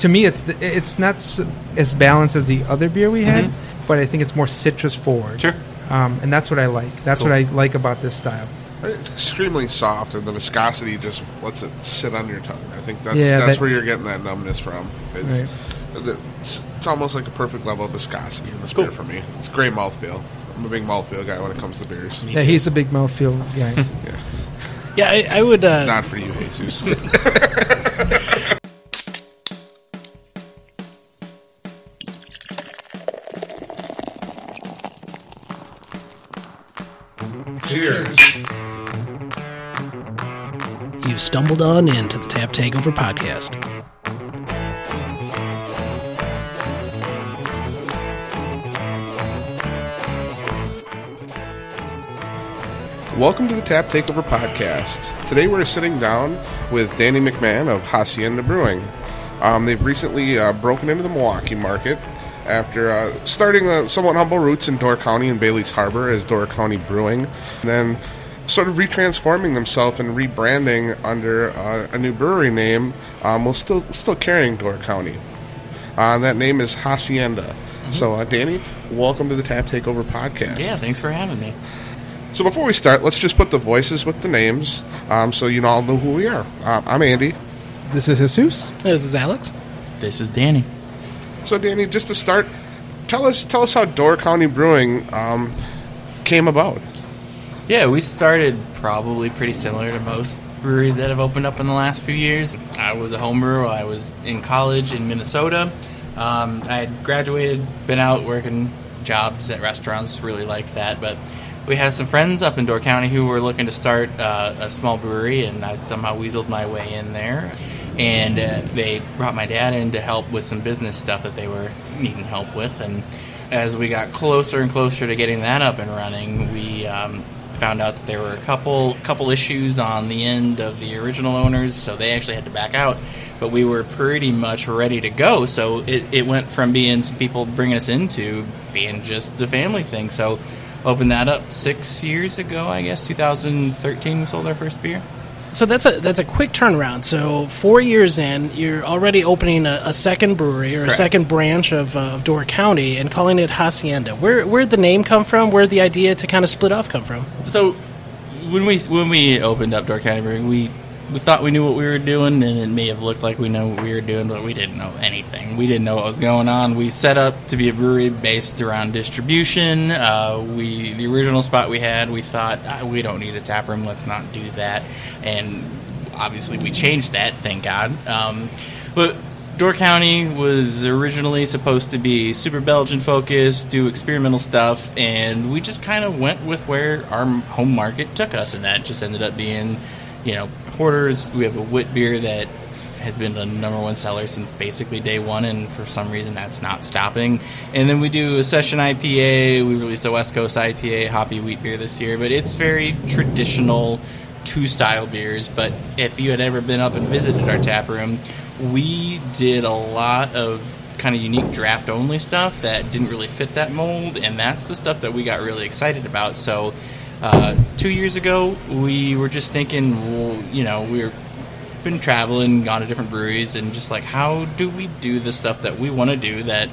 to me, it's the, it's not s- as balanced as the other beer we had, Mhm. but I think it's more citrus forward. Sure. Um, and that's what I like. That's what I like about this style. It's extremely soft, and the viscosity just lets it sit on your tongue. I think that's Yeah, that's that- where you're getting that numbness from. It's, Right. it's, it's almost like a perfect level of viscosity in this Cool. beer for me. It's great mouthfeel. I'm a big mouthfeel guy when it comes to beers. Yeah, he's a big mouthfeel guy. Yeah. Yeah, I, I would. Uh, Not for you, Jesus. stumbled on into the Tap Takeover podcast. Welcome to the Tap Takeover podcast. Today we're sitting down with Danny McMahon of Hacienda Brewing. Um, they've recently uh, broken into the Milwaukee market after uh, starting uh, somewhat humble roots in Door County and Bailey's Harbor as Door County Brewing, and then sort of retransforming themselves and rebranding under uh, a new brewery name um, while still still carrying Door County. Uh, that name is Hacienda. So, uh, Danny, welcome to the Tap Takeover podcast. Yeah, thanks for having me. So before we start, let's just put the voices with the names, um, so you all know who we are. Uh, I'm Andy. this is Jesus. This is Alex. This is Danny. So Danny, just to start, tell us tell us how Door County Brewing um, came about. Yeah, we started probably pretty similar to most breweries that have opened up in the last few years. I was a home brewer while I was in college in Minnesota. Um, I had graduated, been out working jobs at restaurants, really liked that, but we had some friends up in Door County who were looking to start uh, a small brewery, and I somehow weaseled my way in there. And uh, they brought my dad in to help with some business stuff that they were needing help with. And as we got closer and closer to getting that up and running, we um, found out that there were a couple couple issues on the end of the original owners, so they actually had to back out. But we were pretty much ready to go, so it, it went from being some people bringing us into being just a family thing. So opened that up six years ago, I guess, 2013. We sold our first beer. So that's a that's a quick turnaround. So four years in, you're already opening a, a second brewery or a second branch of, uh, of Door County and calling it Hacienda. Where where'd the name come from? Where'd the idea to kind of split off come from? So when we when we opened up Door County Brewing, we we thought we knew what we were doing, and it may have looked like we know what we were doing, but we didn't know anything. We didn't know what was going on. We set up to be a brewery based around distribution. Uh, we the original spot we had, we thought ah, we don't need a tap room. Let's not do that, and obviously we changed that. Thank God. Um, but Door County was originally supposed to be super Belgian focused, do experimental stuff, and we just kind of went with where our home market took us, and that just ended up being, you know, porters. We have a wit beer that has been the number one seller since basically day one, and for some reason that's not stopping. And then we do a session IPA. We released a West Coast IPA, hoppy wheat beer this year, but it's very traditional two style beers. But if you had ever been up and visited our tap room, we did a lot of kind of unique draft only stuff that didn't really fit that mold, and that's the stuff that we got really excited about. So, uh, two years ago, we were just thinking, well, you know, we were been traveling, gone to different breweries, and just like, how do we do the stuff that we want to do that,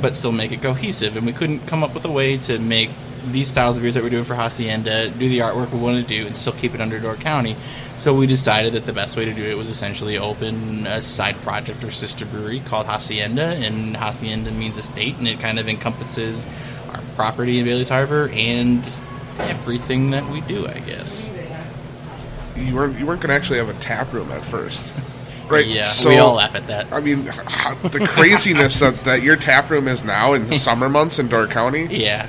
but still make it cohesive? And we couldn't come up with a way to make these styles of beers that we're doing for Hacienda do the artwork we want to do and still keep it under Door County. So we decided that the best way to do it was essentially open a side project or sister brewery called Hacienda, and Hacienda means estate, and it kind of encompasses our property in Bailey's Harbor and everything that we do, I guess. You weren't you weren't going to actually have a tap room at first, right? Yeah, So, we all laugh at that. I mean, the craziness that, that your tap room is now in the summer months in Door County. Yeah.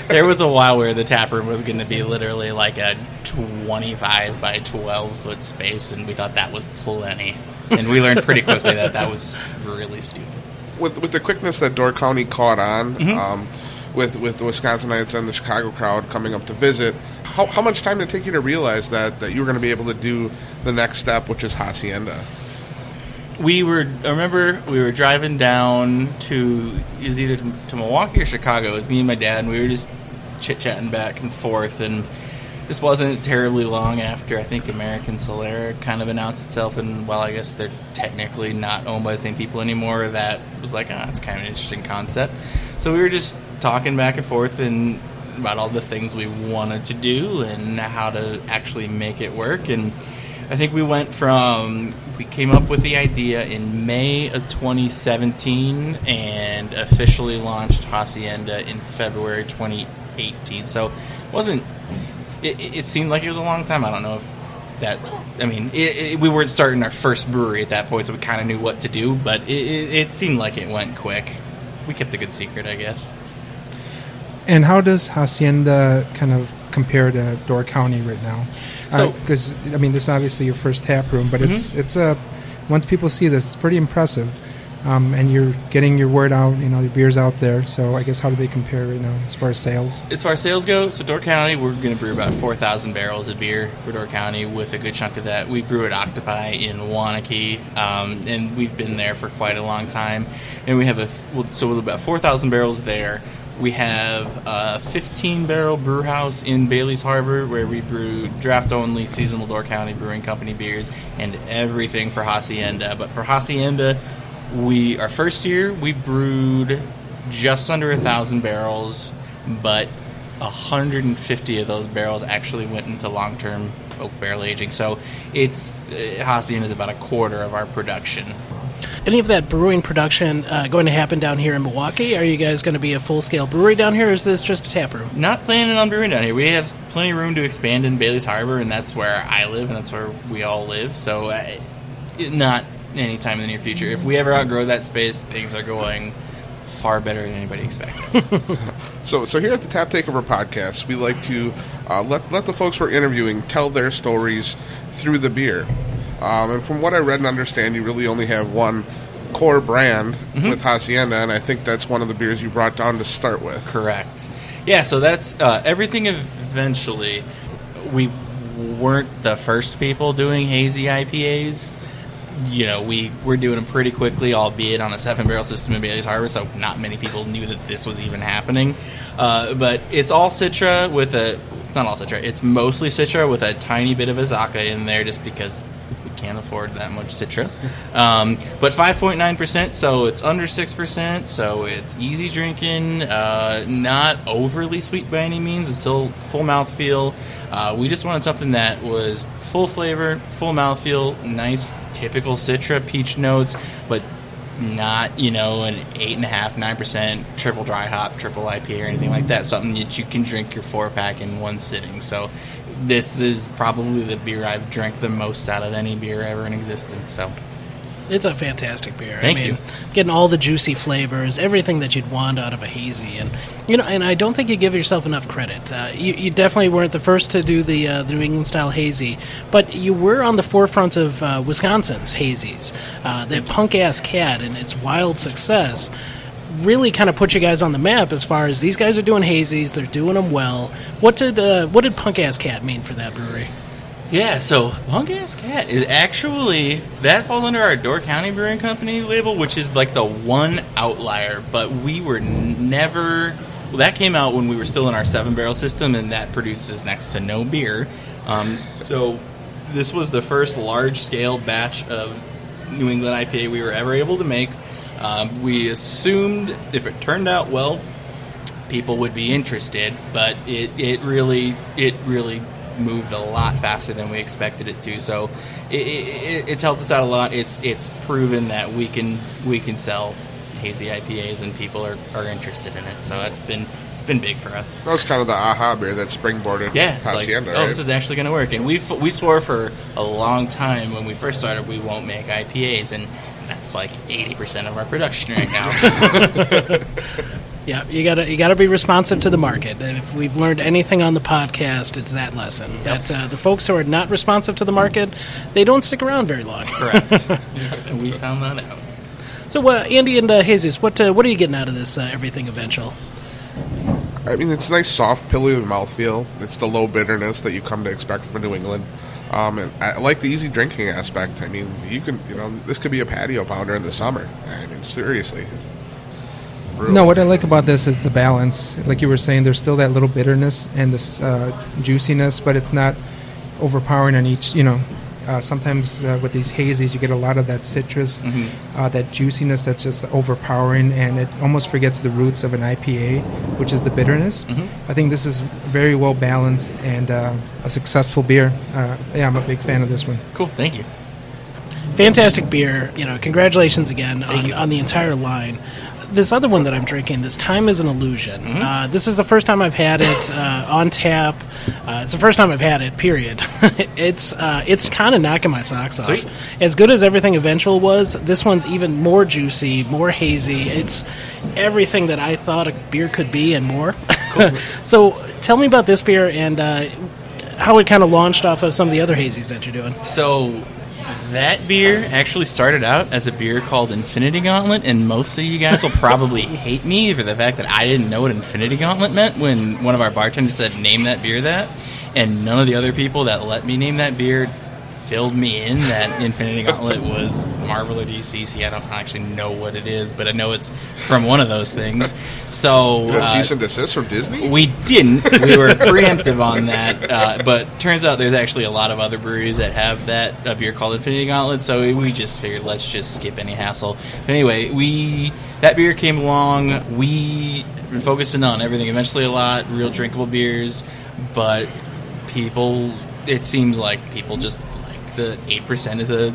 There was a while where the tap room was going to be literally like a 25 by 12 foot space, and we thought that was plenty. And we learned pretty quickly that that was really stupid. with with the quickness that Door County caught on, Mm-hmm. um, with with the Wisconsinites and the Chicago crowd coming up to visit, how, how much time did it take you to realize that that you were going to be able to do the next step, which is hacienda? We were, I remember we were driving down to, it was either to, to Milwaukee or Chicago. It was me and my dad, and we were just chit chatting back and forth. And this wasn't terribly long after I think American Solera kind of announced itself, and while I guess they're technically not owned by the same people anymore, that was like, ah, it's kind of an interesting concept. So we were just talking back and forth and about all the things we wanted to do and how to actually make it work. And I think we went from we came up with the idea in May of 2017 and officially launched Hacienda in February 2018. So it wasn't it, it seemed like it was a long time. I don't know if that. I mean, it, it, we weren't starting our first brewery at that point, so we kind of knew what to do. But it, seemed like it went quick. We kept a good secret, I guess. And how does Hacienda kind of compare to Door County right now? So, because uh, I mean, this is obviously your first tap room, but mm-hmm. it's it's a once people see this, it's pretty impressive um, and you're getting your word out. You know, your beer's out there. So I guess how do they compare right now as far as sales? As far as sales go, so Door County, we're going to brew about four thousand barrels of beer for Door County. With a good chunk of that, we brew at Octopi in Waunakee, um, and we've been there for quite a long time. And we have a so with about four thousand barrels there. We have a 15 barrel brew house in Bailey's Harbor where we brew draft only seasonal Door County Brewing Company beers and everything for Hacienda. But for Hacienda, we our first year we brewed just under a thousand barrels, but 150 of those barrels actually went into long-term oak barrel aging. So it's uh, Hacienda is about a quarter of our production. Any of that brewing production uh, going to happen down here in Milwaukee? Are you guys going to be a full-scale brewery down here, or is this just a tap room? Not planning on brewing down here. We have plenty of room to expand in Bailey's Harbor, and that's where I live, and that's where we all live. So, uh, not anytime in the near future. If we ever outgrow that space, things are going far better than anybody expected. so, so here at the Tap Takeover podcast, we like to uh, let let the folks we're interviewing tell their stories through the beer. Um, and from what I read and understand, you really only have one core brand mm-hmm. with Hacienda, and I think that's one of the beers you brought down to start with. Correct. Yeah. So that's uh, everything. Eventually, we weren't the first people doing hazy IPAs you know, we were doing them pretty quickly, albeit on a seven barrel system in Bailey's Harbor, so not many people knew that this was even happening. Uh, but it's all Citra with a, not all Citra, it's mostly Citra with a tiny bit of Azacca in there just because can't afford that much Citra. Um, but 5.9%, so it's under 6%, so it's easy drinking, uh, not overly sweet by any means, it's still full mouth feel. Uh, we just wanted something that was full flavor, full mouthfeel, nice typical Citra peach notes, but not you know an eight and a half, nine percent triple dry hop, triple IPA or anything like that. Something that you can drink your four pack in one sitting. So this is probably the beer I've drank the most out of any beer ever in existence. So it's a fantastic beer. Thank I mean, you. Getting all the juicy flavors, everything that you'd want out of a hazy, and you know, and I don't think you give yourself enough credit. Uh, you, you, definitely weren't the first to do the, uh, the New England style hazy, but you were on the forefront of uh, Wisconsin's hazies. Uh, that punk ass cat and its wild success really kind of put you guys on the map as far as these guys are doing hazies. They're doing them well. What did uh, what did punk ass cat mean for that brewery? Yeah, so Punk Ass Cat is actually that falls under our Door County Brewing Company label, which is like the one outlier. But we were never. Well, that came out when we were still in our seven barrel system, and that produces next to no beer. Um, so this was the first large scale batch of New England IPA we were ever able to make. Um, we assumed if it turned out well, people would be interested, but it, it really it really moved a lot faster than we expected it to. So it, it, it's helped us out a lot. It's it's proven that we can we can sell hazy IPAs and people are, are interested in it. So it's been it's been big for us. That was kind of the aha beer that springboarded yeah, Hacienda. Like, oh, right? this is actually going to work. And we we swore for a long time when we first started we won't make IPAs, and that's like eighty percent of our production right now. Yeah, you gotta you gotta be responsive to the market. If we've learned anything on the podcast, it's that lesson. Yep. That uh, the folks who are not responsive to the market, they don't stick around very long. Correct. we found that out. So, uh, Andy and uh, Jesus, what uh, what are you getting out of this uh, everything eventual? I mean, it's a nice soft, pillowy mouthfeel. It's the low bitterness that you come to expect from New England. Um, and I like the easy drinking aspect. I mean, you can, you know, this could be a patio pounder in the summer. I mean, seriously. No, what I like about this is the balance. Like you were saying, there's still that little bitterness and this uh, juiciness, but it's not overpowering on each. You know, uh, sometimes uh, with these hazies, you get a lot of that citrus, uh, that juiciness that's just overpowering, and it almost forgets the roots of an IPA, which is the bitterness. I think this is very well balanced and uh, a successful beer. Uh, yeah, I'm a big fan of this one. Cool, thank you. Fantastic beer. You know, congratulations again on, on the entire line. This other one that I'm drinking, this time is an illusion. Mm-hmm. Uh, this is the first time I've had it uh, on tap. Uh, it's the first time I've had it. Period. it's uh, it's kind of knocking my socks Sweet. off. As good as everything eventual was, this one's even more juicy, more hazy. It's everything that I thought a beer could be and more. so, tell me about this beer and uh, how it kind of launched off of some of the other hazies that you're doing. So that beer actually started out as a beer called Infinity Gauntlet, and most of you guys will probably hate me for the fact that I didn't know what Infinity Gauntlet meant when one of our bartenders said, "Name that beer that," and none of the other people that let me name that beer filled me in that Infinity Gauntlet was Marvel or DC. See, I don't actually know what it is, but I know it's from one of those things. So uh, cease and desist from Disney. we didn't. We were preemptive on that, uh, but turns out there's actually a lot of other breweries that have that a beer called Infinity Gauntlet. So we just figured let's just skip any hassle. But anyway, we that beer came along. We were focusing on everything. Eventually, a lot real drinkable beers, but people. It seems like people just the eight percent is a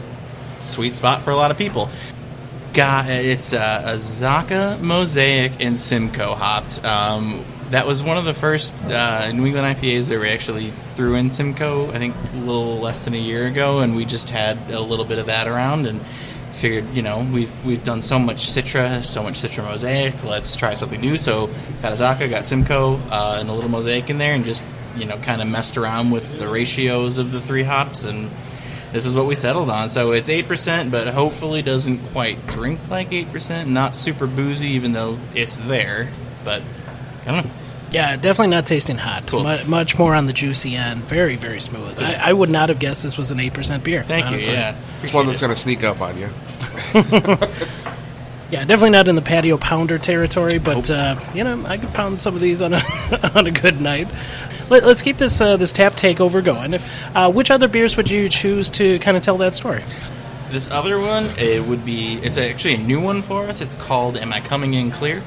sweet spot for a lot of people got it's uh, Azacca Mosaic and Simcoe hopped. Um, that was one of the first uh, New England IPAs that we actually threw in Simcoe. I think a little less than a year ago, and we just had a little bit of that around and figured, you know, we've we've done so much Citra, so much Citra Mosaic. Let's try something new. So got Azacca, got Simcoe, uh, and a little Mosaic in there, and just you know, kind of messed around with the ratios of the three hops and this is what we settled on. So it's eight percent, but hopefully doesn't quite drink like eight percent. Not super boozy, even though it's there. But I don't know. Yeah, definitely not tasting hot. Cool. Mu- much more on the juicy end. Very, very smooth. I, I would not have guessed this was an 8% beer. Thank honestly. you. Yeah, It's one that's going to sneak up on you. Yeah, definitely not in the patio pounder territory, but, uh, you know, I could pound some of these on a, on a good night. Let, us keep this uh, this tap takeover going. If, uh, which other beers would you choose to kind of tell that story? This other one, it would be. It's actually a new one for us. It's called "Am I Coming In Clear."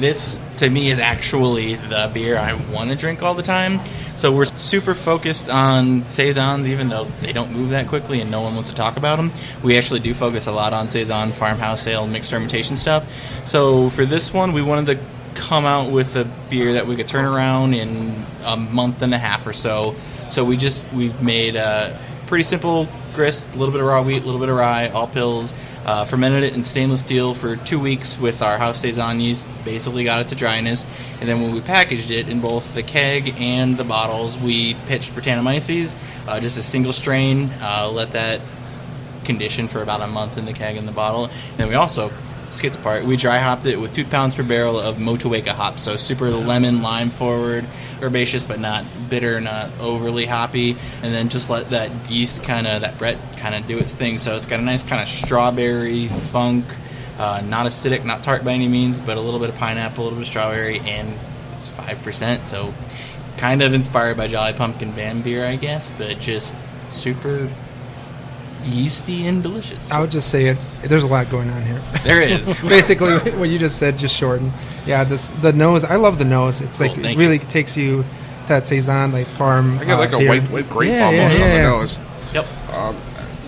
This to me is actually the beer I want to drink all the time. So we're super focused on saisons, even though they don't move that quickly and no one wants to talk about them. We actually do focus a lot on saison, farmhouse ale, mixed fermentation stuff. So for this one, we wanted to come out with a beer that we could turn around in a month and a half or so. So we just we made a pretty simple grist, a little bit of raw wheat, a little bit of rye, all Pils. Uh, fermented it in stainless steel for two weeks with our house saison yeast. Basically, got it to dryness, and then when we packaged it in both the keg and the bottles, we pitched Brettanomyces, uh, just a single strain. Uh, let that condition for about a month in the keg and the bottle. And then we also skipped the part. We dry hopped it with two pounds per barrel of Motueka hops, so super lemon, lime forward, herbaceous but not bitter, not overly hoppy, and then just let that yeast kind of that Brett kind of do its thing. So it's got a nice kind of strawberry funk, uh, not acidic, not tart by any means, but a little bit of pineapple, a little bit of strawberry, and it's five percent. So kind of inspired by Jolly Pumpkin Bam beer, I guess, but just super yeasty and delicious. I would just say it. There's a lot going on here. There is. Basically, what you just said, just shorten. Yeah, this the nose. I love the nose. It's like Cool, it thank really takes you that saison like farm. I got like uh, a white, white grape Yeah, yeah, almost yeah, on the nose. Yep.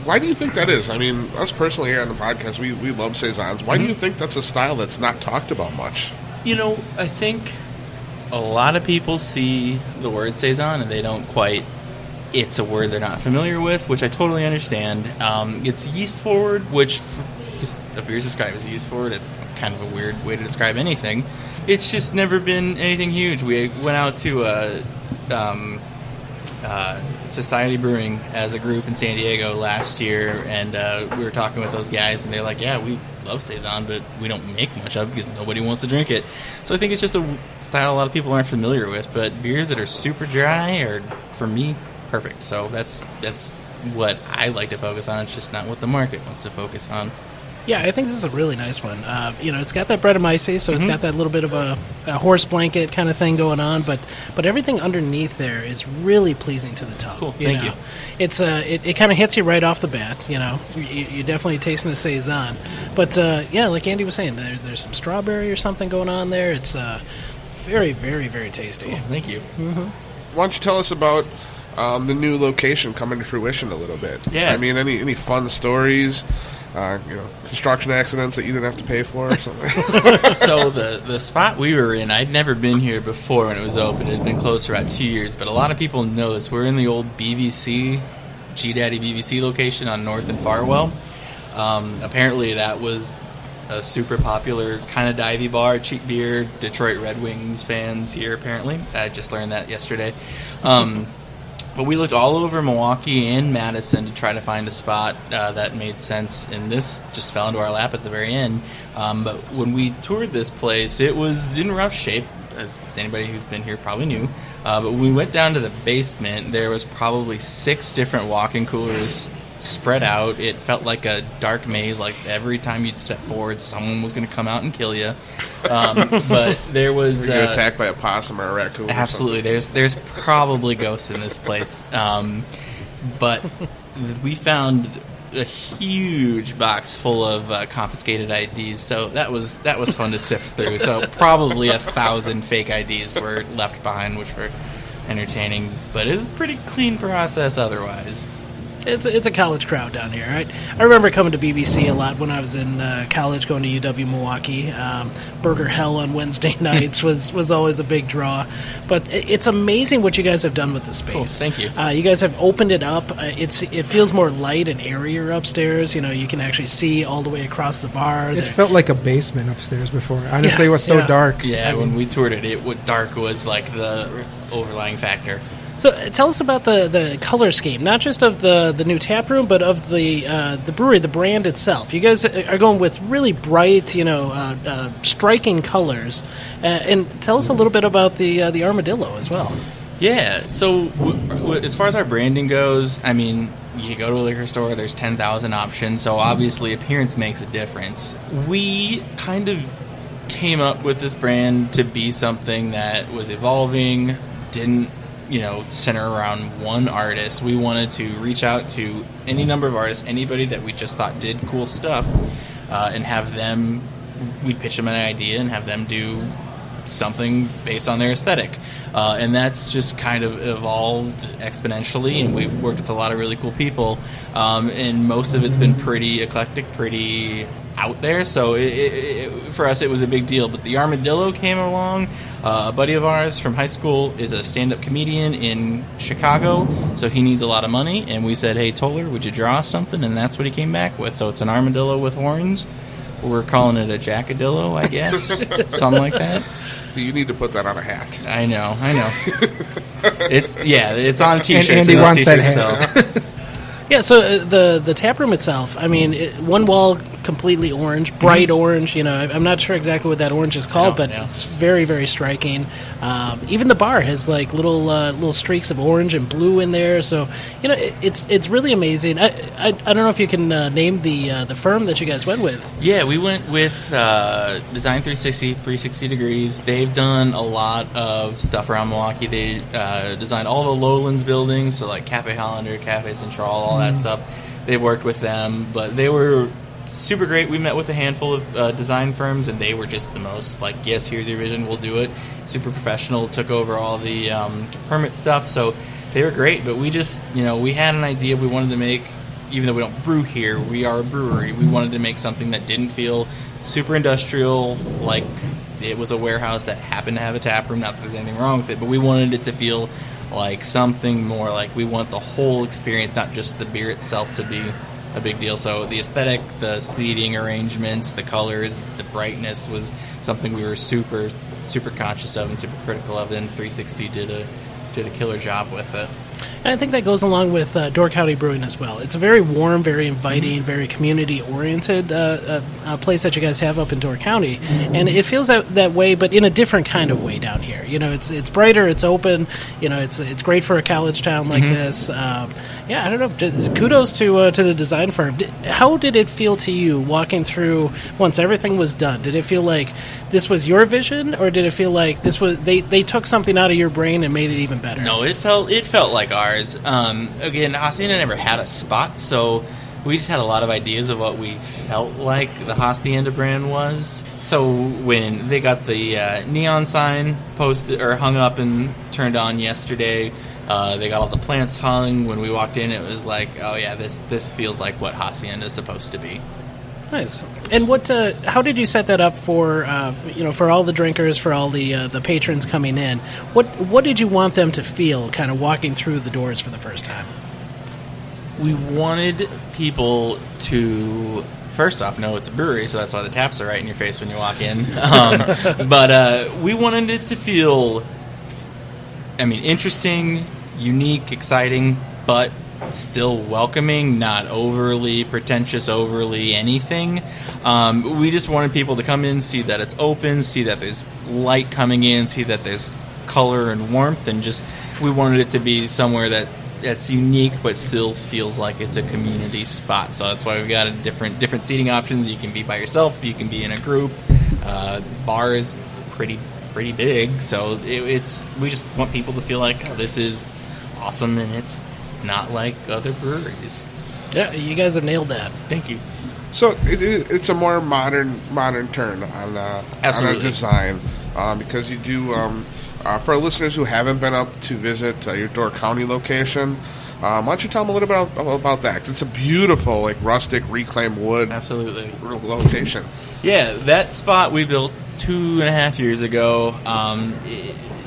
Why do you think that is? I mean, us personally here on the podcast, we, we love saisons. Why do Mm-hmm. you think that's a style that's not talked about much? You know, I think a lot of people see the word saison and they don't quite. It's a word they're not familiar with, which I totally understand. Um, it's yeast forward, which a beer's described as yeast forward, it's kind of a weird way to describe anything. It's just never been anything huge. We went out to a um, uh, Societe Brewing as a group in San Diego last year, and uh, we were talking with those guys, and they're like, "Yeah, we love saison, but we don't make much of it because nobody wants to drink it." So I think it's just a style a lot of people aren't familiar with. But beers that are super dry are, for me, perfect. So that's that's what I like to focus on. It's just not what the market wants to focus on. Yeah, I think this is a really nice one. Uh, you know, it's got that Brettanomyces, so Mm-hmm. it's got that little bit of a, a horse blanket kind of thing going on, but but everything underneath there is really pleasing to the tongue. Cool, thank know? you. It's uh, it, it kind of hits you right off the bat. You know, you, you're definitely tasting a saison, but uh, yeah, like Andy was saying, there, there's some strawberry or something going on there. It's uh, very, very, very tasty. Thank you. Why don't you tell us about um, the new location coming to fruition a little bit? Yes. I mean, any any fun stories? Uh, you know, construction accidents that you didn't have to pay for or something. so the the spot we were in, I'd never been here before when it was open. It had been closed for about two years, but a lot of people know this. We're in the old BBC, G Daddy BBC location on North and Farwell. Um, apparently, that was a super popular kind of divey bar, cheap beer. Detroit Red Wings fans here, apparently. I just learned that yesterday. Um, but we looked all over Milwaukee and Madison to try to find a spot uh, that made sense, and this just fell into our lap at the very end. Um, but when we toured this place, it was in rough shape, as anybody who's been here probably knew. Uh, but when we went down to the basement, there was probably six different walk-in coolers spread out. It felt like a dark maze. Like every time you'd step forward, someone was going to come out and kill you. Um, but there was you uh, attacked by a possum or a raccoon. Absolutely. something. There's there's probably ghosts in this place. Um, but we found a huge box full of uh, confiscated IDs. So that was that was fun to sift through. So probably a thousand fake IDs were left behind, which were entertaining. But it was a pretty clean process otherwise. It's it's a college crowd down here. I, I remember coming to BBC a lot when I was in uh, college, going to UW Milwaukee. Um, Burger Hell on Wednesday nights was, was always a big draw. But it, it's amazing what you guys have done with the space. Cool, thank you. Uh, you guys have opened it up. Uh, it's it feels more light and airier upstairs. You know, you can actually see all the way across the bar. It There- felt like a basement upstairs before. Honestly, Yeah, it was so yeah. dark. Yeah, I when we toured it, it would, dark was like the overlying factor. So uh, tell us about the, the color scheme, not just of the, the new tap room, but of the uh, the brewery, the brand itself. You guys are going with really bright, you know, uh, uh, striking colors, uh, and tell us a little bit about the uh, the armadillo as well. Yeah. So, w- w- as far as our branding goes, I mean, you go to a liquor store, there's 10,000 options, so obviously appearance makes a difference. We kind of came up with this brand to be something that was evolving, didn't, you know, center around one artist. We wanted to reach out to any number of artists, anybody that we just thought did cool stuff, uh, and have them, we'd pitch them an idea and have them do something based on their aesthetic. Uh, and that's just kind of evolved exponentially, and we've worked with a lot of really cool people. Um, and most of it's been pretty eclectic, pretty out there. So it, it, it, for us, it was a big deal. But the Armadillo came along. Uh, a buddy of ours from high school is a stand up comedian in Chicago, so he needs a lot of money. And we said, hey, Toller, would you draw us something? And that's what he came back with. So it's an armadillo with horns. We're calling it a jackadillo, I guess. Something like that. So you need to put that on a hat. I know, I know. it's yeah, it's on t-shirts. Andy and those wants that t-shirts hat. sell. Yeah, so uh, the the tap room itself, I mean, it, one wall completely orange, bright orange. You know, I'm not sure exactly what that orange is called, but yeah. it's very very striking. Um, even the bar has like little uh, little streaks of orange and blue in there. So you know, it, it's it's really amazing. I, I, I don't know if you can uh, name the uh, the firm that you guys went with. Yeah, we went with uh, Design 360, 360 Degrees. They've done a lot of stuff around Milwaukee. They uh, designed all the Lowlands buildings, so like Cafe Hollander, Cafe Central, all that stuff. They've worked with them, but they were super great. We met with a handful of uh, design firms, and they were just the most like, yes, here's your vision, we'll do it. Super professional, took over all the um, permit stuff, so they were great. But we just, you know, we had an idea we wanted to make even though we don't brew here, we are a brewery. We wanted to make something that didn't feel super industrial, like it was a warehouse that happened to have a tap room. Not that there's anything wrong with it, but we wanted it to feel like something more like we want the whole experience, not just the beer itself, to be a big deal. So the aesthetic, the seating arrangements, the colors, the brightness was something we were super, super conscious of and super critical of. And 360 did a did a killer job with it. And I think that goes along with uh, Door County Brewing as well. It's a very warm, very inviting, very community oriented uh, uh, uh, place that you guys have up in Door County, and it feels that, that way, but in a different kind of way down here. You know, it's it's brighter, it's open. You know, it's it's great for a college town like this, um, Yeah, I don't know. Kudos to uh, to the design firm. How did it feel to you walking through once everything was done? Did it feel like this was your vision, or did it feel like this was they, they took something out of your brain and made it even better? No, it felt it felt like ours. Um, again, Hacienda never had a spot, so we just had a lot of ideas of what we felt like the Hacienda brand was. So when they got the uh, neon sign posted or hung up and turned on yesterday, uh, they got all the plants hung. When we walked in, it was like, oh yeah, this this feels like what Hacienda is supposed to be. Nice. And what? Uh, how did you set that up for? Uh, you know, for all the drinkers, for all the uh, the patrons coming in. What What did you want them to feel, kind of walking through the doors for the first time? we wanted people to first off know it's a brewery, so that's why the taps are right in your face when you walk in. Um, but uh, we wanted it to feel, I mean, interesting, unique, exciting, but still welcoming, not overly pretentious, overly anything. Um, we just wanted people to come in, see that it's open, see that there's light coming in, see that there's color and warmth, and just we wanted it to be somewhere that that's unique but still feels like it's a community spot. So that's why we've got a different different seating options. You can be by yourself, you can be in a group. Uh, bar is pretty pretty big, so it, it's we just want people to feel like oh, this is awesome and it's not like other breweries. Yeah, you guys have nailed that. Thank you. So it, it, it's a more modern modern turn on uh, on a design um, because you do. Um, uh, for our listeners who haven't been up to visit uh, your Door County location, um, why don't you tell them a little bit about, about that? it's a beautiful, like rustic reclaimed wood Absolutely. location. Yeah, that spot we built two and a half years ago. Um,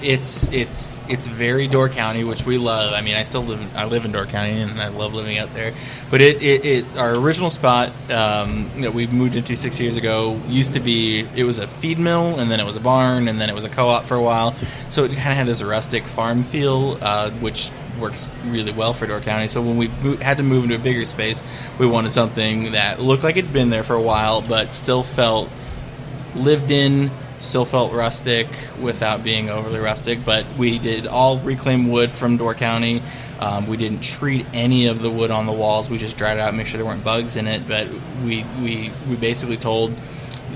it's it's it's very Door County, which we love. I mean, I still live I live in Door County, and I love living out there. But it, it, it our original spot um, that we moved into six years ago used to be it was a feed mill, and then it was a barn, and then it was a co-op for a while. So it kind of had this rustic farm feel, uh, which works really well for Door County. So when we had to move into a bigger space, we wanted something that looked like it'd been there for a while, but still felt lived in, still felt rustic without being overly rustic. But we did all reclaimed wood from Door County. Um, we didn't treat any of the wood on the walls. We just dried it out, make sure there weren't bugs in it. But we we we basically told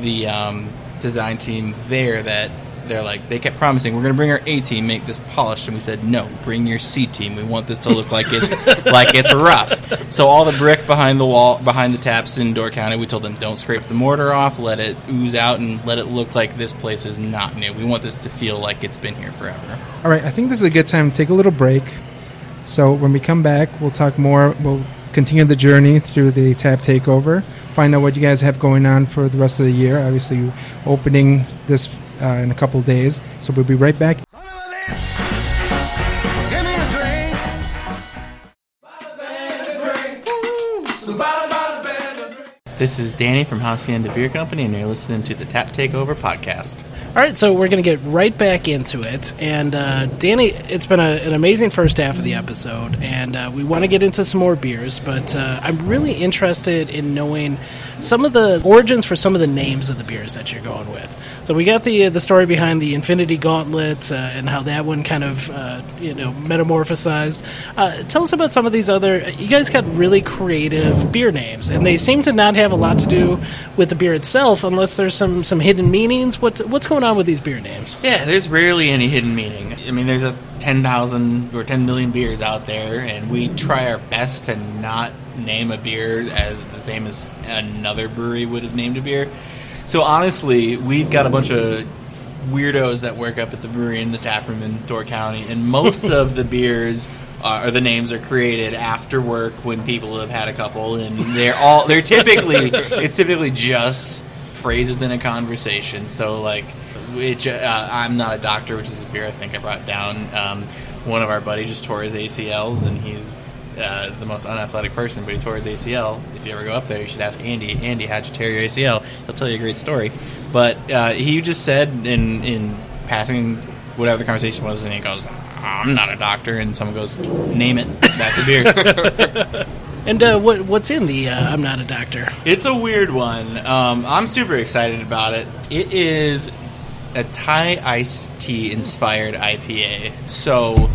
the um, design team there that they're like they kept promising we're going to bring our A team, make this polished, and we said no, bring your C team. We want this to look like it's like it's rough. So all the brick behind the wall, behind the taps in Door County, we told them don't scrape the mortar off, let it ooze out, and let it look like this place is not new. We want this to feel like it's been here forever. All right, I think this is a good time to take a little break. So when we come back, we'll talk more. We'll continue the journey through the tap takeover. Find out what you guys have going on for the rest of the year. Obviously, opening this uh, in a couple days. So we'll be right back. This is Danny from Hacienda Beer Company, and you're listening to the Tap Takeover podcast. All right, so we're going to get right back into it. And uh, Danny, it's been a, an amazing first half of the episode, and uh, we want to get into some more beers. But uh, I'm really interested in knowing some of the origins for some of the names of the beers that you're going with. So we got the the story behind the Infinity Gauntlet uh, and how that one kind of uh, you know metamorphosized. Uh, tell us about some of these other. You guys got really creative beer names, and they seem to not have a lot to do with the beer itself, unless there's some some hidden meanings. What's what's going on with these beer names? Yeah, there's rarely any hidden meaning. I mean, there's a 10,000 or 10 million beers out there, and we try our best to not name a beer as the same as another brewery would have named a beer. So honestly, we've got a bunch of weirdos that work up at the brewery in the tap room in Door County, and most of the beers are, or the names are created after work when people have had a couple, and they're all they're typically it's typically just phrases in a conversation. So like, which uh, I'm not a doctor, which is a beer I think I brought down. Um, one of our buddies just tore his ACLs, and he's uh, the most unathletic person, but he tore his ACL. If you ever go up there, you should ask Andy. Andy, how'd you tear your ACL? He'll tell you a great story. But uh, he just said in in passing whatever the conversation was, and he goes, "I'm not a doctor," and someone goes, "Name it. That's a beer." And uh, what what's in the uh, I'm not a doctor? It's a weird one. Um, I'm super excited about it. It is a Thai iced tea inspired IPA. So,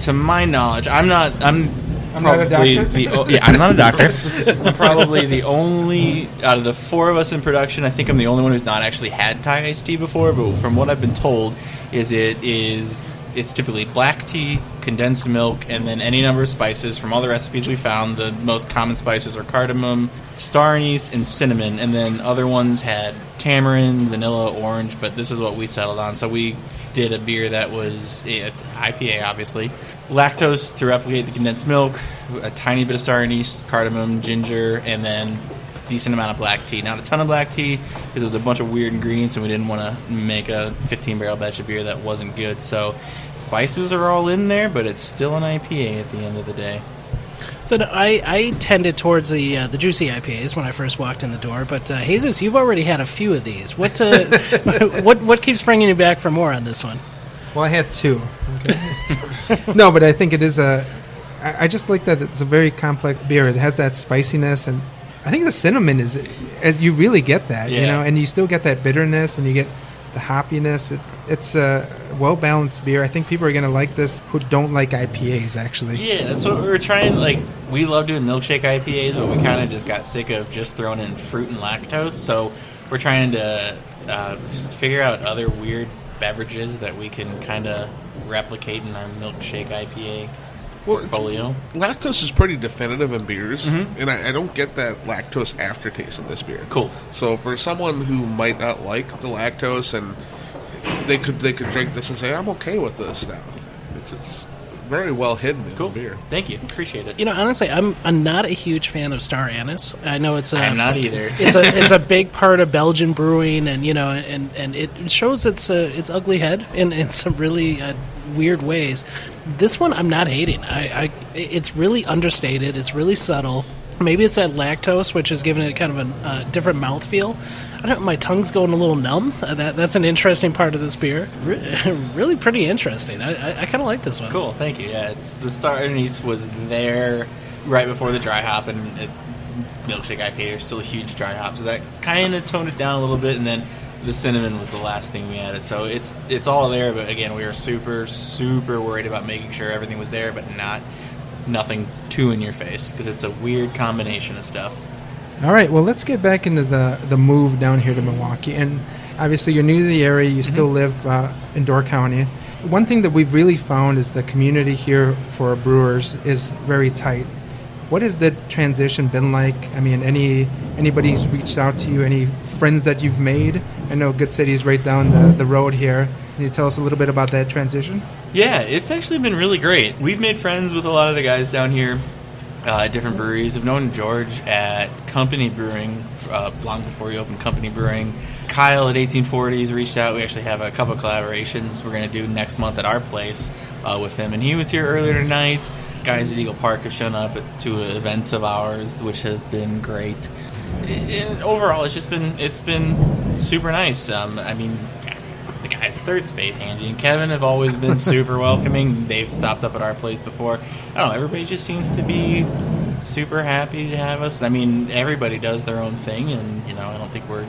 to my knowledge, I'm not. I'm. I'm not a probably doctor. the o- yeah, I'm not a doctor. I'm probably the only out of the four of us in production. I think I'm the only one who's not actually had Thai iced tea before. But from what I've been told, is it is it's typically black tea, condensed milk, and then any number of spices. From all the recipes we found, the most common spices are cardamom, star anise, and cinnamon. And then other ones had tamarind, vanilla, orange. But this is what we settled on. So we did a beer that was it's IPA, obviously, lactose to replicate the condensed milk, a tiny bit of star anise, cardamom, ginger, and then decent amount of black tea. Not a ton of black tea because it was a bunch of weird ingredients, and we didn't want to make a 15 barrel batch of beer that wasn't good. So spices are all in there, but it's still an IPA at the end of the day. So no, I, I tended towards the uh, the juicy IPAs when I first walked in the door, but uh, Jesus, you've already had a few of these. What uh, what what keeps bringing you back for more on this one? Well, I had two. Okay. no, but I think it is a. I I just like that it's a very complex beer. It has that spiciness, and I think the cinnamon is. You really get that, you know, and you still get that bitterness, and you get the hoppiness. It, it's a well balanced beer. I think people are going to like this who don't like IPAs. Actually, Yeah, that's what we were trying. Like, we love doing milkshake IPAs, but we kind of just got sick of just throwing in fruit and lactose. So we're trying to uh, just figure out other weird beverages that we can kind of replicate in our milkshake IPA Well, it's- portfolio. lactose is pretty definitive in beers, Mhm. and I, I don't get that lactose aftertaste in this beer. Cool. So for someone who might not like the lactose, and they could they could drink this and say, "I'm okay with this now." It's, it's very well hidden in Cool. the beer. Thank you. Appreciate it. You know, honestly, I'm, I'm not a huge fan of Star Anise. I know it's a I'm not either. it's a it's a big part of Belgian brewing, and you know, and, and it shows its uh, its ugly head in, in some really uh, weird ways. This one, I'm not hating. I, I it's really understated. It's really subtle. Maybe it's that lactose, which is giving it kind of a uh, different mouthfeel. I don't. My tongue's going a little numb. Uh, that that's an interesting part of this beer. Re- really pretty interesting. I I, I kind of like this one. Cool, thank you. Yeah, it's the Star Anise was there right before the dry hop, and it, milkshake IPA are still a huge dry hop, so that kind of toned it down a little bit. And then the cinnamon was the last thing we added, so it's it's all there. But again, we were super super worried about making sure everything was there, but not nothing too in your face because it's a weird combination of stuff. All right, well, let's get back into the the move down here to Milwaukee, and obviously you're new to the area. You still live uh, in Door County. One thing that we've really found is the community here for brewers is very tight. What has the transition been like? I mean, any anybody's reached out to you? Any friends that you've made? I know Good City is right down the, the road here. Can you tell us a little bit about that transition? Yeah, it's actually been really great. We've made friends with a lot of the guys down here uh, at different breweries. I've known George at Company Brewing uh, long before he opened Company Brewing. Kyle at 1840s reached out. We actually have a couple collaborations we're going to do next month at our place uh, with him. And he was here earlier tonight. Guys at Eagle Park have shown up to events of ours, which have been great. And overall, it's just been it's been super nice. Um, I mean, the guys at Third Space, Andy and Kevin, have always been super welcoming. They've stopped up at our place before. I don't know. Everybody just seems to be super happy to have us. I mean, everybody does their own thing, and you know, I don't think we're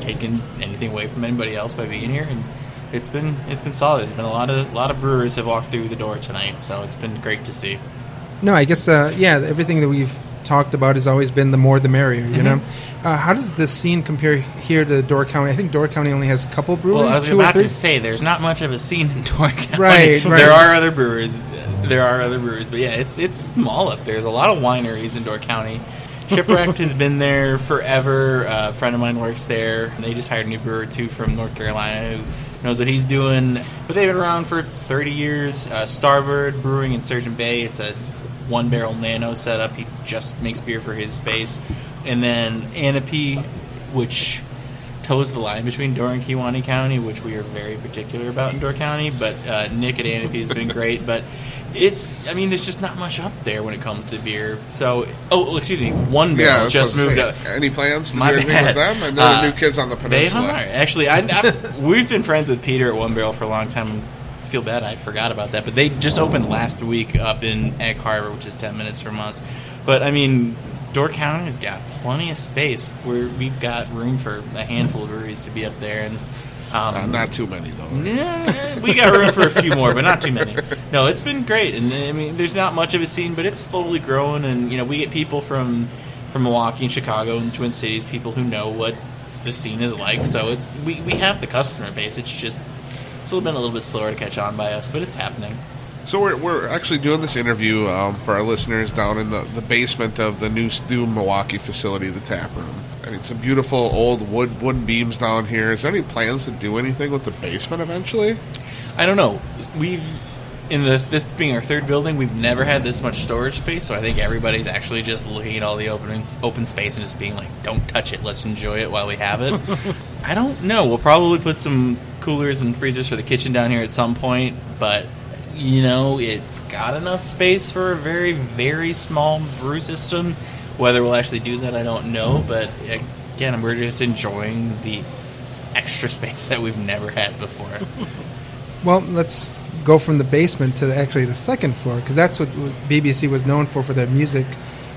taking anything away from anybody else by being here. And it's been it's been solid. There's been a lot of a lot of brewers have walked through the door tonight, so it's been great to see. No, I guess uh, yeah. Everything that we've talked about has always been the more the merrier. You know, uh, how does the scene compare here to Door County? I think Door County only has a couple breweries. Well, I was two about to say there's not much of a scene in Door County. Right, right. There are other brewers. There are other brewers, but yeah, it's it's small up there. There's a lot of wineries in Door County. Shipwrecked has been there forever. Uh, a friend of mine works there. They just hired a new brewer too from North Carolina who knows what he's doing. But they've been around for 30 years. Uh, Starbird Brewing in Sturgeon Bay. It's a one barrel nano setup. He just makes beer for his space. And then Ahnapee, which toes the line between Door and Kewaunee County, which we are very particular about in Door County. But uh, Nick at Ahnapee has been great. But it's, I mean, there's just not much up there when it comes to beer. So, oh, excuse me, one barrel that's just moved saying. up. Any plans to My do anything bad. with them? And they're Uh, the new kids on the They peninsula. are. Actually, I, I, we've been friends with Peter at One Barrel for a long time. Feel bad I forgot about that. But they just opened last week up in Egg Harbor, which is 10 minutes from us. But, I mean, Door County has got plenty of space where we've got room for a handful of breweries to be up there. And Um, Uh, not too many though. yeah, we got room for a few more, but not too many. No, it's been great, and I mean, there's not much of a scene, but it's slowly growing, and you know, we get people from from Milwaukee and Chicago and the Twin Cities, people who know what the scene is like. So it's we, we have the customer base. It's just it's a little been a little bit slower to catch on by us, but it's happening. So we're, we're actually doing this interview um, for our listeners down in the, the basement of the new new Milwaukee facility, the tap room. I mean, some beautiful old wood wooden beams down here. Is there any plans to do anything with the basement eventually? I don't know. We've in the this being our third building, we've never had this much storage space. So I think everybody's actually just looking at all the open open space and just being like, "Don't touch it. Let's enjoy it while we have it." I don't know. We'll probably put some coolers and freezers for the kitchen down here at some point, but you know, it's got enough space for a very very small brew system. Whether we'll actually do that, I don't know. But again, we're just enjoying the extra space that we've never had before. Well, let's go from the basement to actually the second floor because that's what BBC was known for for their music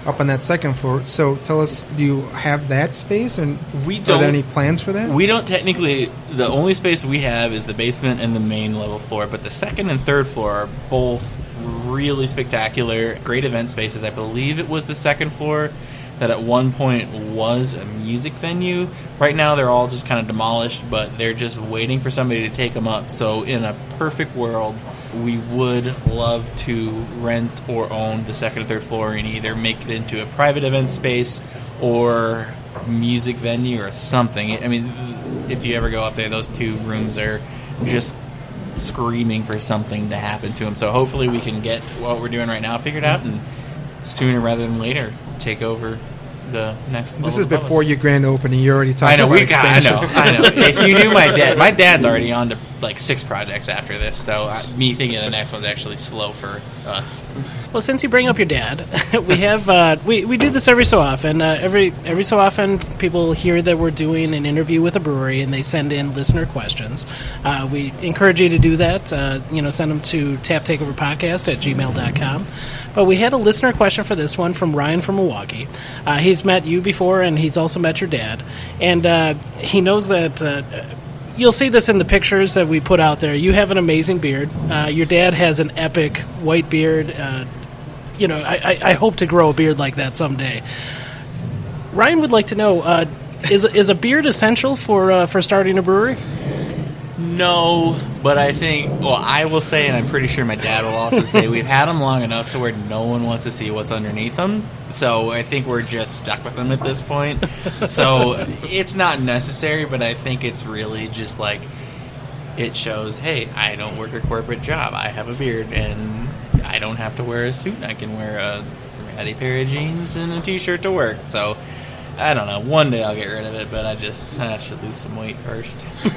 up on that second floor. So tell us, do you have that space, and We don't- are there any plans for that? We don't technically. The only space we have is the basement and the main level floor, but the second and third floor are both really spectacular, great event spaces. I believe it was the second floor that at one point was a music venue. Right now, they're all just kind of demolished, but they're just waiting for somebody to take them up. So, in a perfect world, we would love to rent or own the second or third floor and either make it into a private event space or music venue or something. I mean, if you ever go up there, those two rooms are just screaming for something to happen to them. So hopefully we can get what we're doing right now figured out and sooner rather than later take over the next. this is before us. your grand opening. You're already talking. I know about we got. I know. I know. If you knew my dad, my dad's already on to like six projects after this. So uh, me thinking the next one's actually slow for us. Well, since you bring up your dad, we have uh, we we do this every so often. Uh, every every so often, people hear that we're doing an interview with a brewery, and they send in listener questions. Uh, we encourage you to do that. Uh, you know, send them to taptakeoverpodcast at gmail.com. But we had a listener question for this one from Ryan from Milwaukee. Uh, he's met you before, and he's also met your dad, and uh, he knows that. Uh, You'll see this in the pictures that we put out there. You have an amazing beard. Uh, your dad has an epic white beard. Uh, you know, I, I, hope to grow a beard like that someday. Ryan would like to know: uh, is is a beard essential for for starting a brewery? No, but I think, well, I will say, and I'm pretty sure my dad will also say, we've had them long enough to where no one wants to see what's underneath them. So I think we're just stuck with them at this point. So it's not necessary, but I think it's really just like it shows, hey, I don't work a corporate job. I have a beard, and I don't have to wear a suit. I can wear a ratty pair of jeans and a t-shirt to work. So. I don't know. One day I'll get rid of it, but I just I should lose some weight first.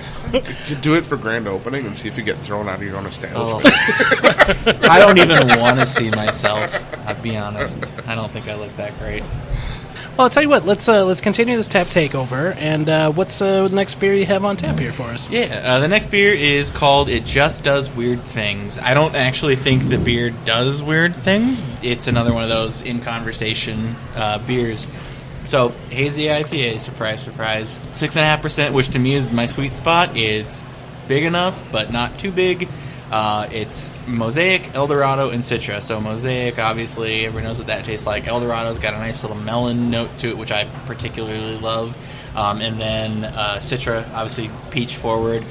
You do it for grand opening and see if you get thrown out of your own Oh. establishment. I don't even want to see myself. I'll be honest. I don't think I look that great. Well, I'll tell you what. Let's uh, let's continue this tap takeover. And uh, what's uh, the next beer you have on tap here for us? Yeah, uh, the next beer is called It Just Does Weird Things. I don't actually think the beer does weird things. It's another one of those in conversation uh, beers. So, hazy IPA, surprise, surprise. 6.5%, which to me is my sweet spot. It's big enough, but not too big. Uh, it's Mosaic, Eldorado, and Citra. So, Mosaic, obviously, everyone knows what that tastes like. Eldorado's got a nice little melon note to it, which I particularly love. Um, and then uh, Citra, obviously, peach forward.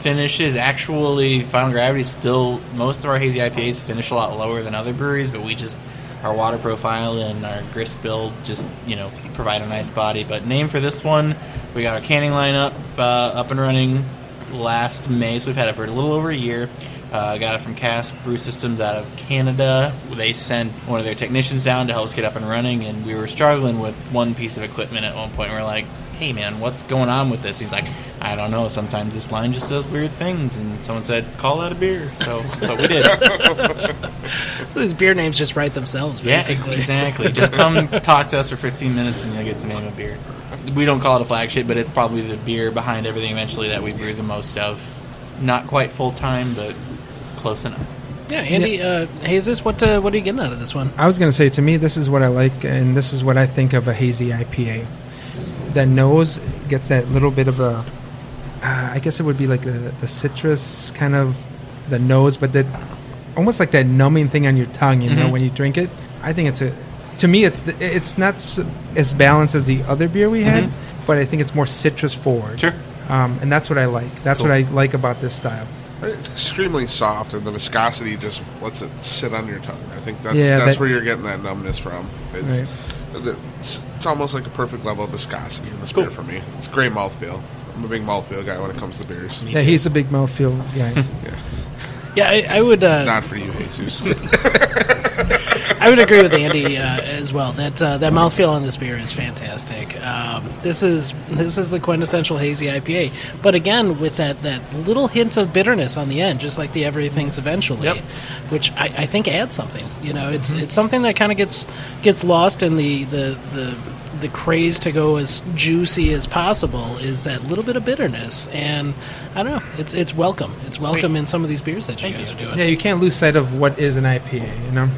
Finishes actually, Final Gravity still, most of our hazy IPAs finish a lot lower than other breweries, but we just our water profile and our grist build just you know provide a nice body. But name for this one, we got our canning line up uh, up and running last May, so we've had it for a little over a year. Uh, got it from Cask Brew Systems out of Canada. They sent one of their technicians down to help us get up and running, and we were struggling with one piece of equipment at one point. We are like, "Hey, man, what's going on with this?" He's like, "I don't know. Sometimes this line just does weird things." And someone said, "Call that a beer." So, so we did. So these beer names just write themselves, Yeah, basically. exactly. Just come talk to us for 15 minutes and you'll get to name a beer. We don't call it a flagship, but it's probably the beer behind everything eventually that we brew the most of. Not quite full time, but close enough. Yeah, Andy, uh, Jesus, what uh, what are you getting out of this one? I was going to say, to me, this is what I like, and this is what I think of a hazy IPA. That nose gets that little bit of a uh, I guess it would be like the, the citrus kind of the nose, but that almost like that numbing thing on your tongue. You know, Mhm. when you drink it. I think it's a. To me, it's the, it's not s- as balanced as the other beer we had, Mhm. but I think it's more citrus forward. Sure. Um, and that's what I like. That's Cool. what I like about this style. It's extremely soft, and the viscosity just lets it sit on your tongue. I think that's Yeah, that's that- where you're getting that numbness from. It's, Right. the- it's, it's almost like a perfect level of viscosity in this Cool. beer for me. It's a great mouthfeel. I'm a big mouthfeel guy when it comes to beers. Yeah, he's a big mouthfeel guy. Yeah, Yeah, I, I would. Uh, not for you, Jesus. I would agree with Andy uh, as well. That uh, that mouthfeel on this beer is fantastic. Um, this is this is the quintessential hazy IPA, but again with that, that little hint of bitterness on the end, just like the everything's eventually, Yep. which I, I think adds something. You know, it's it's something that kind of gets gets lost in the the the the craze to go as juicy as possible is that little bit of bitterness, and I don't know, it's it's welcome. It's welcome in some of these beers that you Thank guys you. are doing. yeah, you can't lose sight of what is an IPA. You know.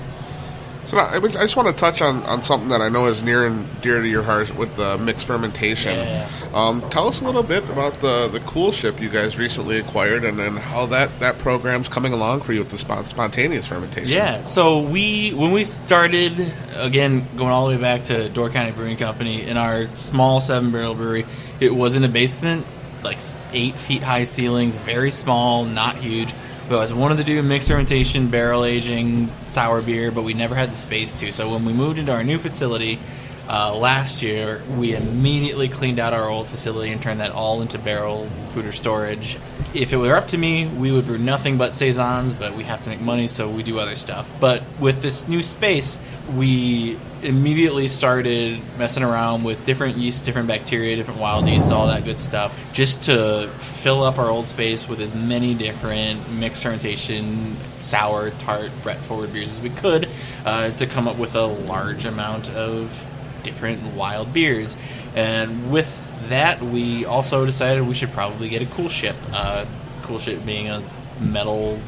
So I just want to touch on, on something that I know is near and dear to your heart with the mixed fermentation. Yeah. Um, tell us a little bit about the, the cool ship you guys recently acquired and then how that, that program's coming along for you with the spon- spontaneous fermentation. Yeah. So we when we started again going all the way back to Door County Brewing Company in our small seven barrel brewery, it was in a basement, like eight feet high ceilings, very small, not huge. We always wanted to do mixed fermentation, barrel aging, sour beer, but we never had the space to. So when we moved into our new facility uh, last year, we immediately cleaned out our old facility and turned that all into barrel food or storage. If it were up to me, we would brew nothing but saisons, but we have to make money, so we do other stuff. But with this new space, we immediately started messing around with different yeasts, different bacteria, different wild yeast, all that good stuff, just to fill up our old space with as many different mixed fermentation, sour, tart, Brett forward beers as we could uh, to come up with a large amount of different wild beers. And with that, we also decided we should probably get a cool ship. Uh, cool ship being a metal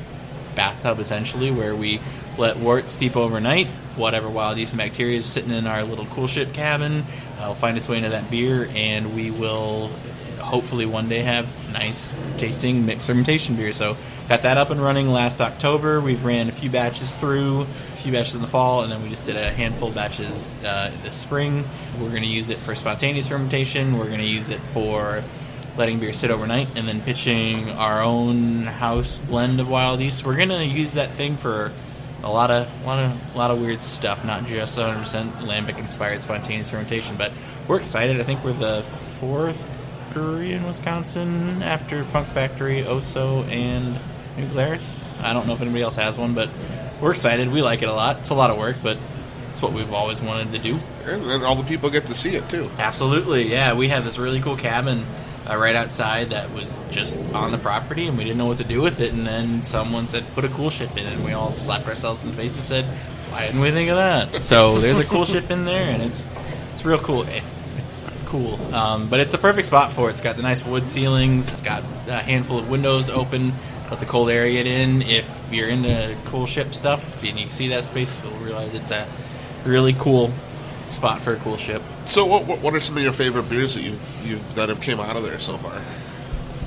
bathtub essentially where we let wort steep overnight. Whatever wild yeast and bacteria is sitting in our little cool ship cabin uh, will find its way into that beer, and we will hopefully one day have nice tasting mixed fermentation beer. So got that up and running last October. We've ran a few batches through, a few batches in the fall, and then we just did a handful of batches uh, this spring. We're going to use it for spontaneous fermentation. We're going to use it for letting beer sit overnight and then pitching our own house blend of wild yeast. We're gonna use that thing for a lot of lot of lot of weird stuff, not just 100% lambic inspired spontaneous fermentation. But we're excited. I think we're the fourth brewery in Wisconsin after Funk Factory, O'so, and New Glarus. I don't know if anybody else has one, but we're excited. We like it a lot. It's a lot of work, but it's what we've always wanted to do. And, and all the people get to see it too. Absolutely, yeah. We had this really cool cabin uh, right outside that was just on the property, and we didn't know what to do with it. And then someone said, "Put a cool ship in," and we all slapped ourselves in the face and said, "Why didn't we think of that?" So there's a cool ship in there, and it's it's real cool. It, it's cool, um, but it's the perfect spot for it. It's got the nice wood ceilings. It's got a handful of windows open. Let the cold air get in. If you're into cool ship stuff and you see that space, you'll realize it's a really cool spot for a cool ship. So, what, what, are some of your favorite beers that you've, you've that have came out of there so far?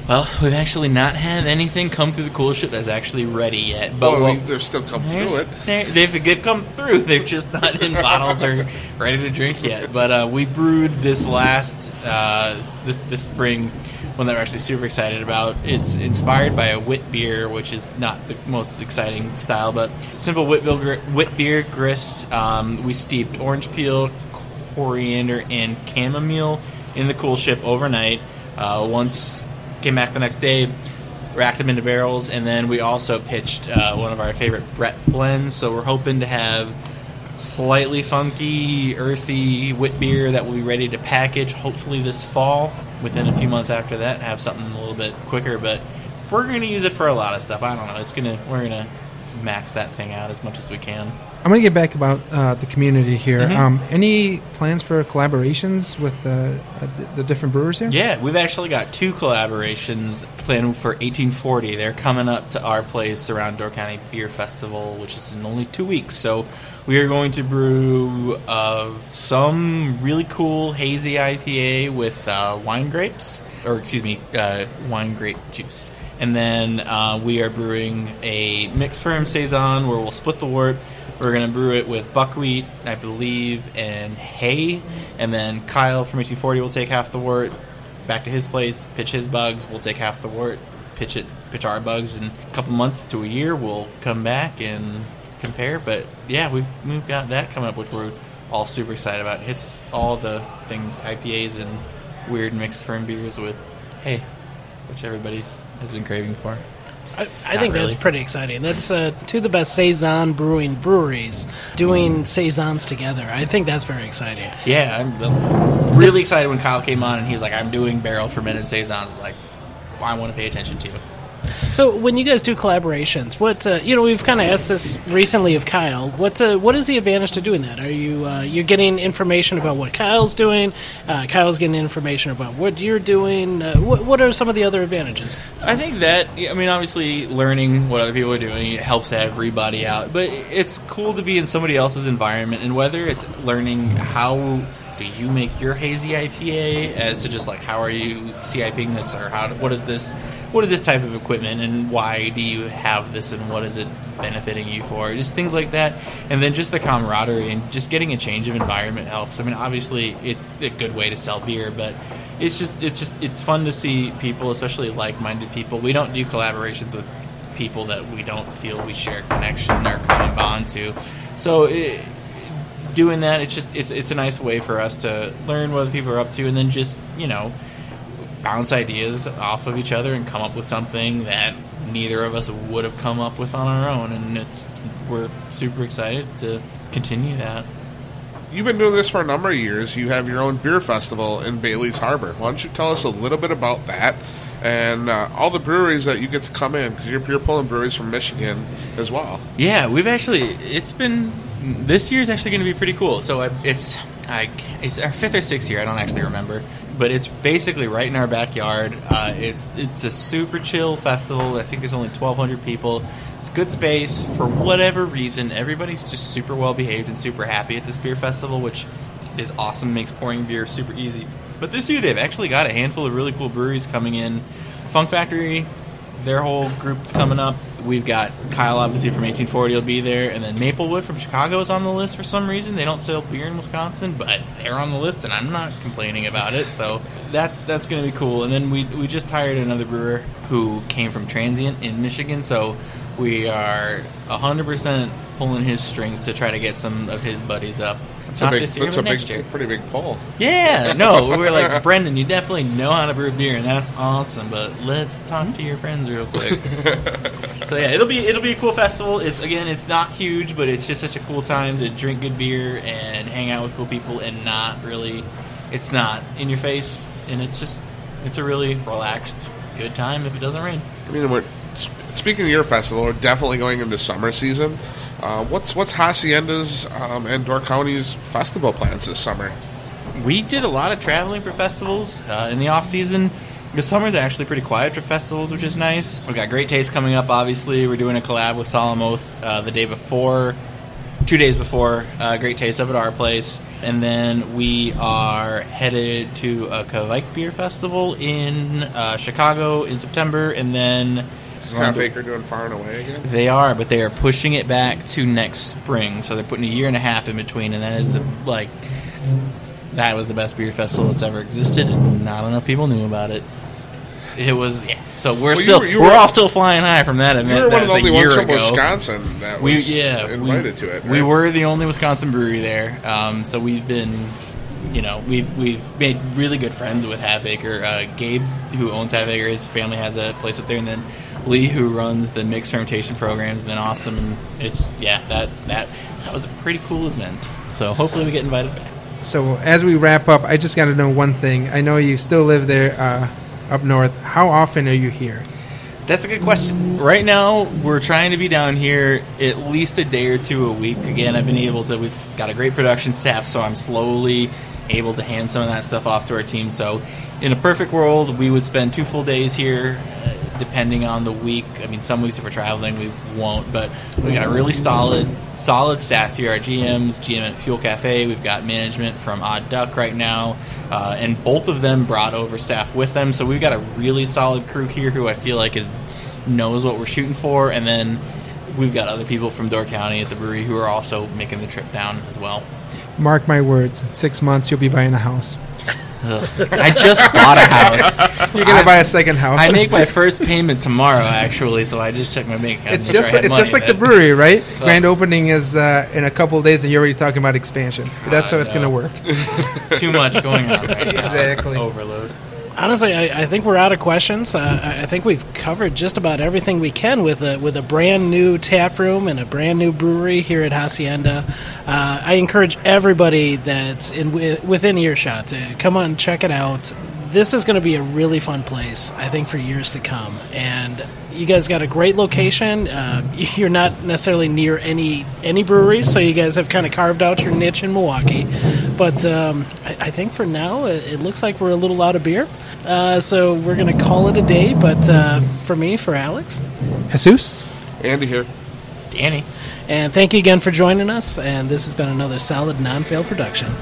Well, we've actually not had anything come through the cool ship that's actually ready yet. But well, we'll- they've still come through it. They've, they've come through. They're just not in bottles or ready to drink yet. But uh, we brewed this last uh, this, this spring, one that we're actually super excited about. It's inspired by a wit beer, which is not the most exciting style, but simple wit beer, wit beer grist. Um, we steeped orange peel, coriander, and chamomile in the cool ship overnight. Uh, once came back the next day, racked them into barrels, and then we also pitched uh, one of our favorite Brett blends. So we're hoping to have slightly funky, earthy wit beer that will be ready to package hopefully this fall. Within a few months after that, have something a little bit quicker. But we're going to use it for a lot of stuff. I don't know. It's gonna we're gonna max that thing out as much as we can. I'm going to get back about uh, the community here. Mhm. Um, any plans for collaborations with uh, uh, the, the different brewers here? Yeah, we've actually got two collaborations planned for 1840. They're coming up to our place around Door County Beer Festival, which is in only two weeks. So we are going to brew uh, some really cool hazy IPA with uh, wine grapes. or excuse me, uh, wine grape juice. And then uh, we are brewing a mixed ferm saison where we'll split the wort. We're to brew it with buckwheat, I believe, and hay. And then Kyle from 1840 will take half the wort back to his place, pitch his bugs. We'll take half the wort, pitch it, pitch our bugs. In a couple months to a year, we'll come back and compare. But yeah, we've we've got that coming up, which we're all super excited about. Hits all the things IPAs and weird mixed ferm beers with hay, which everybody has been craving for. I, I think that's pretty exciting. That's uh, two of the best saison brewing breweries doing saisons together. I think that's very exciting. Yeah, I'm really excited when Kyle came on and he's like, "I'm doing barrel fermented saisons." Like, I want to pay attention to. So when you guys do collaborations, what uh, you know, we've kind of asked this recently of Kyle. What uh, what is the advantage to doing that? Are you uh, you're getting information about what Kyle's doing? Uh, Kyle's getting information about what you're doing. Uh, what what are some of the other advantages? I think that I mean, obviously, learning what other people are doing helps everybody out. But it's cool to be in somebody else's environment, and whether it's learning how do you make your hazy IPA, as to just like how are you CIPing this, or how what is this, what is this type of equipment, and why do you have this, and what is it benefiting you for? Just things like that, and then just the camaraderie and just getting a change of environment helps. I mean, obviously, it's a good way to sell beer, but it's just it's just it's fun to see people, especially like-minded people. We don't do collaborations with people that we don't feel we share connection or common bond to. So it, doing that, it's just it's it's a nice way for us to learn what other people are up to, and then just you know bounce ideas off of each other and come up with something that neither of us would have come up with on our own. And it's we're super excited to continue that. You've been doing this for a number of years. You have your own beer festival in Bailey's Harbor. Why don't you tell us a little bit about that and uh, all the breweries that you get to come in? Because you're, you're pulling breweries from Michigan as well. Yeah, we've actually. It's been this year is actually going to be pretty cool. So it's I, it's our fifth or sixth year. I don't actually remember, but it's basically right in our backyard. Uh, it's it's a super chill festival. I think there's only 1,200 people. It's good space for whatever reason. Everybody's just super well behaved and super happy at this beer festival, which is awesome. Makes pouring beer super easy. But this year they've actually got a handful of really cool breweries coming in. Funk Factory, their whole group's coming up. We've got Kyle, obviously from 1840, will be there, and then Maplewood from Chicago is on the list for some reason. They don't sell beer in Wisconsin, but they're on the list, and I'm not complaining about it. So that's that's going to be cool. And then we we just hired another brewer who came from Transient in Michigan, so we are 100% pulling his strings to try to get some of his buddies up. It's Not a big, this year, it's but a next big, year. pretty big pull. Yeah, no, we were like, Brendan, you definitely know how to brew beer, and that's awesome. But let's talk to your friends real quick. so yeah, it'll be it'll be a cool festival. It's again, it's not huge, but it's just such a cool time to drink good beer and hang out with cool people, and not really, it's not in your face, and it's just it's a really relaxed, good time if it doesn't rain. I mean, we're, speaking of your festival, we're definitely going into summer season. Uh, what's what's Hacienda's um, and Door County's festival plans this summer? we did a lot of traveling for festivals uh, in the off season. The summer's actually pretty quiet for festivals, which is nice. We've got Great Taste coming up. Obviously, we're doing a collab with Solemn Oath uh, the day before, two days before uh, Great Taste up at our place, and then we are headed to a Kvike Beer Festival in uh, Chicago in September, and then Is Half Acre doing Far and Away again? they are, but they are pushing it back to next spring. So they're putting a year and a half in between, and that is the like that was the best beer festival that's ever existed, and not enough people knew about it. It was yeah. So we're Well, you still were- you we're were- all still flying high from that You event. were that one of the only ones from ago. Wisconsin that was We yeah invited we, to it. We were the only Wisconsin brewery there, um, so we've been, you know, we've we've made really good friends with Half Acre. Uh, Gabe, who owns Half Acre, his family has a place up there, and then Lee, who runs the mixed fermentation program, has been awesome. And it's yeah, that that that was a pretty cool event. So hopefully we get invited back. So as we wrap up, I just got to know one thing. I know you still live there uh, up north. How often are you here? That's a good question. Right now, we're trying to be down here at least a day or two a week. Again, I've been able to. We've got a great production staff, so I'm slowly able to hand some of that stuff off to our team. So, in a perfect world, we would spend two full days here. Uh, depending on the week. I mean, some weeks if we're traveling, we won't. But we got a really solid, solid staff here. Our GMs, GM at Fuel Cafe. We've got management from Odd Duck right now, uh, and both of them brought over staff with them. So we've got a really solid crew here who I feel like is knows what we're shooting for, and then. We've got other people from Door County at the brewery who are also making the trip down as well. Mark my words. In six months, you'll be buying a house. Ugh. I just bought a house. You're gonna I- buy a second house. I make my first payment tomorrow, actually, so I just checked my bank account. It's just I it's just like the brewery, right? Grand opening is uh, in a couple of days, and you're already talking about expansion. That's I how it's going to work. Too much going on right now. Exactly. Overload. Honestly, I, I think we're out of questions. Uh, I think we've covered just about everything we can with a with a brand new tap room and a brand new brewery here at Hacienda. Uh, I encourage everybody that's in within earshot to come on and check it out. This is going to be a really fun place, I think, for years to come. And you guys got a great location. Uh, you're not necessarily near any any breweries, so you guys have kind of carved out your niche in Milwaukee. But um, I, I think for now, it, it looks like we're a little out of beer. Uh, so we're going to call it a day. But uh, for me, for Alex, Jesus. Andy here. Danny. and thank you again for joining us. And this has been another solid non fail production.